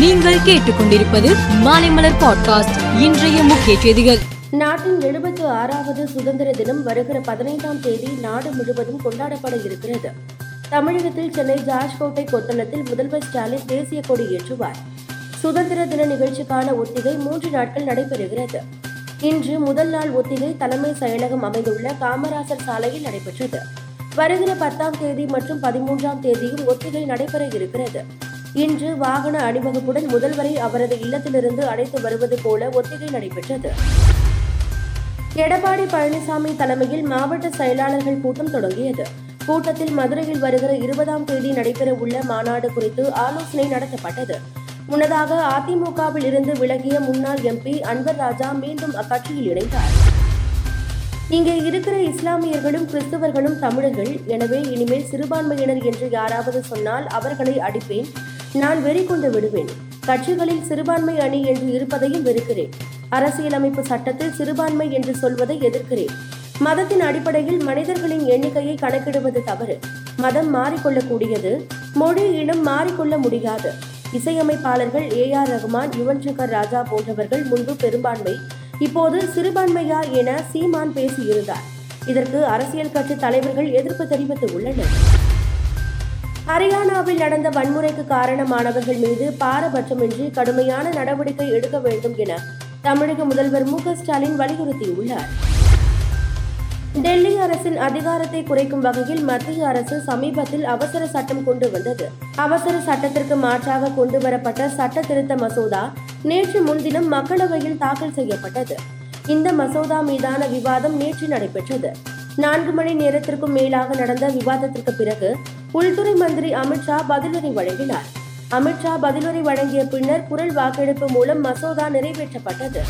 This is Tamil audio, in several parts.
நீங்கள் கேட்டுக்கொண்டிருப்பது மாலைமலர் பாட்காஸ்ட் இன்றைய முக்கிய செய்திகள். நாட்டின் எழுபத்து ஆறாவது சுதந்திர தினம் வருகிற பதினைந்தாம் தேதி நாடு முழுவதும் கொண்டாடப்பட இருக்கிறது. தமிழகத்தில் சென்னை ஜார்ஜ்கோட்டை கொத்தளத்தில் முதல்வர் ஸ்டாலின் தேசிய கொடி ஏற்றுவார். சுதந்திர தின நிகழ்ச்சிக்கான ஒத்திகை மூன்று நாட்கள் நடைபெறுகிறது. இன்று முதல் நாள் ஒத்திகை தலைமை செயலகம் அமைந்துள்ள காமராசர் சாலையில் நடைபெற்றது. வருகிற பத்தாம் தேதி மற்றும் பதிமூன்றாம் தேதியும் ஒத்திகை நடைபெற இருக்கிறது. இன்று வாகன அணிவகுப்புடன் முதல்வரை அவரது இல்லத்திலிருந்து அழைத்து வருவது போல ஒத்திகை நடைபெற்றது. எடப்பாடி பழனிசாமி தலைமையில் மாவட்ட செயலாளர்கள் கூட்டம் தொடங்கியது. கூட்டத்தில் மதுரையில் வருகிற இருபதாம் தேதி நடைபெற உள்ள மாநாடு குறித்து ஆலோசனை நடத்தப்பட்டது. முன்னதாக அதிமுகவில் இருந்து விலகிய முன்னாள் எம்பி அன்வர் ராஜா மீண்டும் அக்கட்சியில் இணைந்தார். இங்கே இருக்கிற இஸ்லாமியர்களும் கிறிஸ்தவர்களும் தமிழர்கள். எனவே இனிமேல் சிறுபான்மையினர் என்று யாராவது சொன்னால் அவர்களை அடிப்பேன். நான் வெறி கொண்டு விடுவேன். கட்சிகளில் சிறுபான்மை அணி என்று இருப்பதையும் வெறுக்கிறேன். அரசியலமைப்பு சட்டத்தில் சிறுபான்மை என்று சொல்வதை எதிர்க்கிறேன். மதத்தின் அடிப்படையில் மனிதர்களின் எண்ணிக்கையை கணக்கிடுவது தவறு. மதம் மாறிக்கொள்ளக்கூடியது. மொழி இனம் மாறிக்கொள்ள முடியாது. இசையமைப்பாளர்கள் ஏ ஆர் ரகுமான் யுவன் சங்கர் ராஜா போன்றவர்கள் முன்பு பெரும்பான்மை. இப்போது சிறுபான்மையா என சீமான் பேசியிருந்தார். இதற்கு அரசியல் கட்சி தலைவர்கள் எதிர்ப்பு தெரிவித்து உள்ளனர். ஹரியானாவில் நடந்த வன்முறைக்கு காரணமானவர்கள் மீது பாரபட்சமின்றி கடுமையான நடவடிக்கை எடுக்க வேண்டும் என தமிழக முதல்வர் மு ஸ்டாலின் வலியுறுத்தியுள்ளார். டெல்லி அரசின் அதிகாரத்தை குறைக்கும் வகையில் மத்திய அரசு சமீபத்தில் அவசர சட்டம் கொண்டு வந்தது. அவசர சட்டத்திற்கு மாற்றாக கொண்டு வரப்பட்ட சட்ட திருத்த மசோதா நேற்று முன்தினம் மக்களவையில் தாக்கல் செய்யப்பட்டது. இந்த மசோதா மீதான விவாதம் நேற்று நடைபெற்றது. நான்கு மணி நேரத்திற்கும் மேலாக நடந்த விவாதத்திற்கு பிறகு உள்துறை மந்திரி அமித்ஷா பதிலுரை வழங்கினார். அமித்ஷா பதிலுரை வழங்கிய பின்னர் குரல் வாக்கெடுப்பு மூலம் மசோதா நிறைவேற்றப்பட்டது.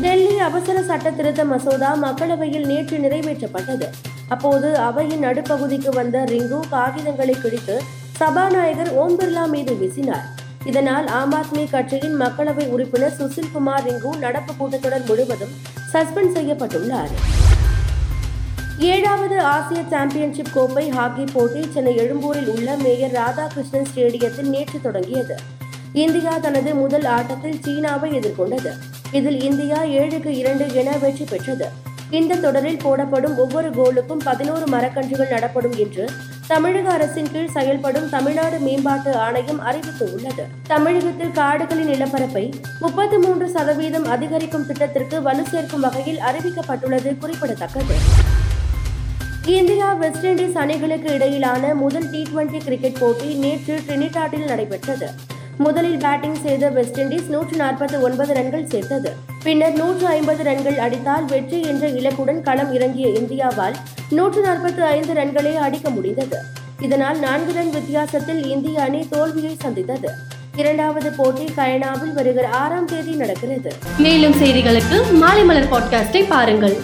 டெல்லி அவசர சட்ட திருத்த மசோதா மக்களவையில் நேற்று நிறைவேற்றப்பட்டது. அப்போது அவையின் நடுப்பகுதிக்கு வந்த ரிங்கு காகிதங்களை கிழித்து சபாநாயகர் ஓம் பிர்லா மீது வீசினார். இதனால் ஆம் ஆத்மி கட்சியின் மக்களவை உறுப்பினர் சுசில்குமார் ரிங்கு நடப்பு கூட்டத்தொடர் முழுவதும் சஸ்பெண்ட் செய்யப்பட்டுள்ளார். ஏழாவது ஆசிய சாம்பியன்ஷிப் கோப்பை ஹாக்கி போட்டி சென்னை எழும்பூரில் உள்ள மேயர் ராதாகிருஷ்ணன் ஸ்டேடியத்தில் நேற்று தொடங்கியது. இந்தியா தனது முதல் ஆட்டத்தில் சீனாவை எதிர்கொண்டது. இதில் இந்தியா ஏழுக்கு இரண்டு என வெற்றி பெற்றது. இந்த தொடரில் போடப்படும் ஒவ்வொரு கோலுக்கும் பதினோரு மரக்கன்றுகள் நடப்படும் என்று தமிழக அரசின் கீழ் செயல்படும் தமிழ்நாடு மேம்பாட்டு ஆணையம் அறிவித்துள்ளது. தமிழகத்தில் காடுகளின் நிலப்பரப்பை முப்பத்தி மூன்று சதவீதம் அதிகரிக்கும் திட்டத்திற்கு வலு சேர்க்கும் வகையில் அறிவிக்கப்பட்டுள்ளது குறிப்பிடத்தக்கது. இந்தியா வெஸ்ட் இண்டீஸ் அணிகளுக்கு இடையிலான முதல் டி டுவெண்டி கிரிக்கெட் போட்டி நேற்று ட்ரினிடாட்டில் நடைபெற்றது. முதலில் பேட்டிங் செய்த வெஸ்ட் இண்டீஸ் நூற்று நாற்பத்தி ஒன்பது ரன்கள் சேர்த்தது. பின்னர் நூற்று ஐம்பது ரன்கள் அடித்தால் வெற்றி என்ற இலக்குடன் களம் இறங்கிய இந்தியாவால் நூற்று நாற்பத்தி ஐந்து ரன்களே அடிக்க முடிந்தது. இதனால் நான்கு ரன் வித்தியாசத்தில் இந்திய அணி தோல்வியை சந்தித்தது. இரண்டாவது போட்டி கயனாவில் வருகிற ஆறாம் தேதி நடக்கிறது. மேலும் செய்திகளுக்கு மாலை மலர் பாட்காஸ்டை பாருங்கள்.